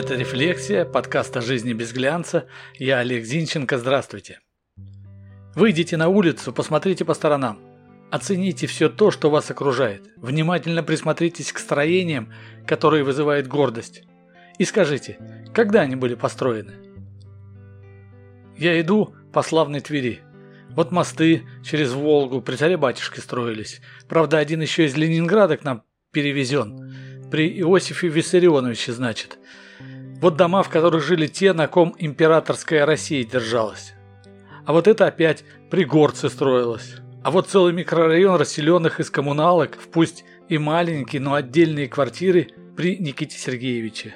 Это «Рефлексия», подкаст о жизни без глянца. Я Олег Зинченко, здравствуйте. Выйдите на улицу, посмотрите по сторонам. Оцените все то, что вас окружает. Внимательно присмотритесь к строениям, которые вызывают гордость. И скажите, когда они были построены? Я иду по славной Твери. Вот мосты через Волгу при царе батюшке строились. Правда, один еще из Ленинграда к нам перевезен. При Иосифе Виссарионовиче, значит. Вот дома, в которых жили те, на ком императорская Россия держалась. А вот это опять при Горце строилось. А вот целый микрорайон расселенных из коммуналок в пусть и маленькие, но отдельные квартиры при Никите Сергеевиче.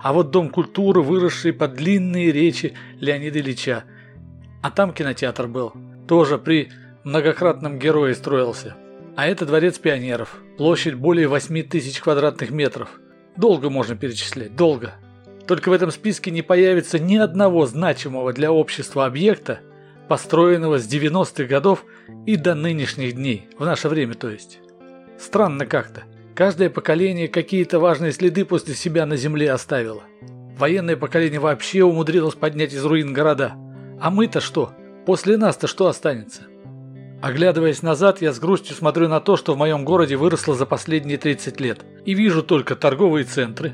А вот Дом культуры, выросший под длинные речи Леонида Ильича. А там кинотеатр был. Тоже при многократном герое строился. А это дворец пионеров. Площадь более 8 тысяч квадратных метров. Долго можно перечислять, долго. Только в этом списке не появится ни одного значимого для общества объекта, построенного с 90-х годов и до нынешних дней, в наше время то есть. Странно как-то. Каждое поколение какие-то важные следы после себя на земле оставило. Военное поколение вообще умудрилось поднять из руин города. А мы-то что? После нас-то что останется? Оглядываясь назад, я с грустью смотрю на то, что в моем городе выросло за последние 30 лет. И вижу только торговые центры,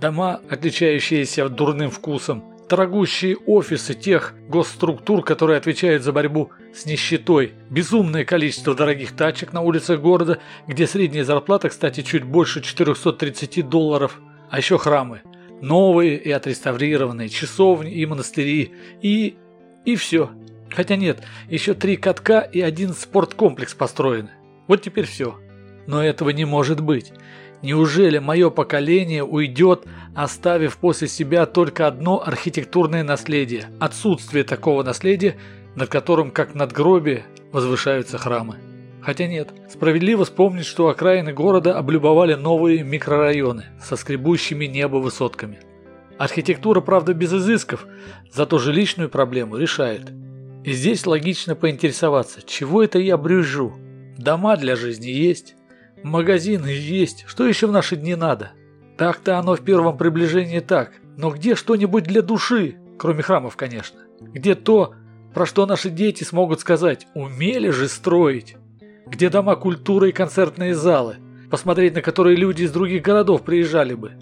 Дома, отличающиеся дурным вкусом, дорогущие офисы тех госструктур, которые отвечают за борьбу с нищетой, безумное количество дорогих тачек на улицах города, где средняя зарплата, кстати, чуть больше 430 долларов, а еще храмы, новые и отреставрированные, часовни и монастыри, и... и все. Хотя нет, еще три катка и один спорткомплекс построены. Вот теперь все. Но этого не может быть. Неужели мое поколение уйдет, оставив после себя только одно архитектурное наследие, отсутствие такого наследия, над которым, как над гроби, возвышаются храмы? Хотя нет, справедливо вспомнить, что окраины города облюбовали новые микрорайоны со скребущими небо высотками. Архитектура, правда, без изысков, зато жилищную проблему решает. И здесь логично поинтересоваться, чего это я брюжу? Дома для жизни есть, Магазины есть, что еще в наши дни надо? Так-то оно в первом приближении так, но где что-нибудь для души, кроме храмов, конечно? Где то, про что наши дети смогут сказать «умели же строить»? Где дома культуры и концертные залы, посмотреть на которые люди из других городов приезжали бы?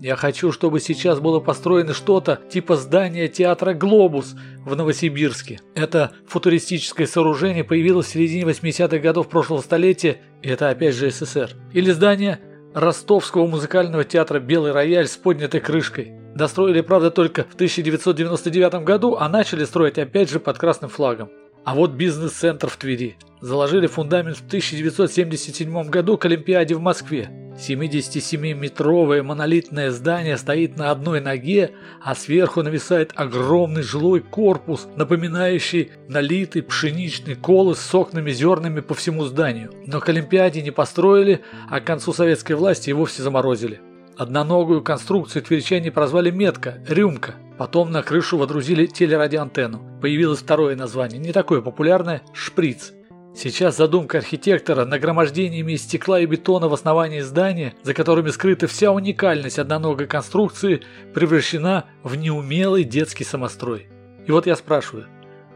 Я хочу, чтобы сейчас было построено что-то типа здания театра «Глобус» в Новосибирске. Это футуристическое сооружение появилось в середине 80-х годов прошлого столетия, это опять же СССР. Или здание Ростовского музыкального театра «Белый рояль» с поднятой крышкой. Достроили, правда, только в 1999 году, а начали строить опять же под красным флагом. А вот бизнес-центр в Твери. Заложили фундамент в 1977 году к Олимпиаде в Москве. 77-метровое монолитное здание стоит на одной ноге, а сверху нависает огромный жилой корпус, напоминающий налитый пшеничный колос с окнами зернами по всему зданию. Но к Олимпиаде не построили, а к концу советской власти и вовсе заморозили. Одноногую конструкцию тверичане прозвали «метка», «рюмка». Потом на крышу водрузили телерадиоантенну. Появилось второе название, не такое популярное – «шприц». Сейчас задумка архитектора нагромождениями из стекла и бетона в основании здания, за которыми скрыта вся уникальность одноногой конструкции, превращена в неумелый детский самострой. И вот я спрашиваю,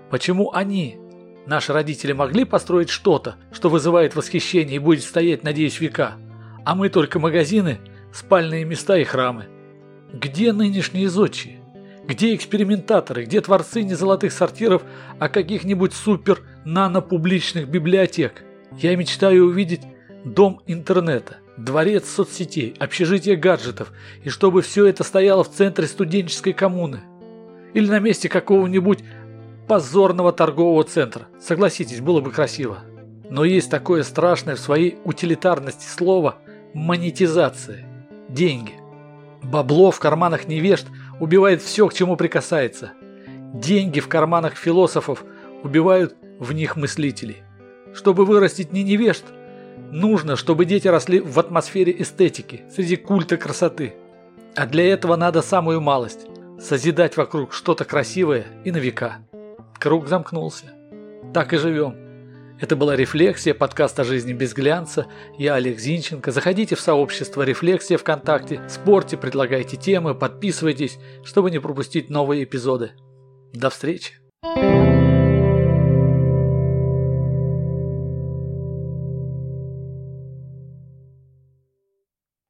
почему они, наши родители, могли построить что-то, что вызывает восхищение и будет стоять, надеюсь, века, а мы только магазины, спальные места и храмы? Где нынешние зодчие? Где экспериментаторы, где творцы не золотых сортиров, а каких-нибудь супер-нано-публичных библиотек? Я мечтаю увидеть дом интернета, дворец соцсетей, общежитие гаджетов, и чтобы все это стояло в центре студенческой коммуны. Или на месте какого-нибудь позорного торгового центра. Согласитесь, было бы красиво. Но есть такое страшное в своей утилитарности слово «монетизация». Деньги. Бабло в карманах невежд – убивает все, к чему прикасается. Деньги в карманах философов убивают в них мыслителей. Чтобы вырастить не невежд, нужно, чтобы дети росли в атмосфере эстетики, среди культа красоты. А для этого надо самую малость – созидать вокруг что-то красивое и на века. Круг замкнулся. Так и живем. Это была «Рефлексия», подкаст о жизни без глянца. Я Олег Зинченко. Заходите в сообщество «Рефлексия» ВКонтакте, спорьте, предлагайте темы, подписывайтесь, чтобы не пропустить новые эпизоды. До встречи! thank you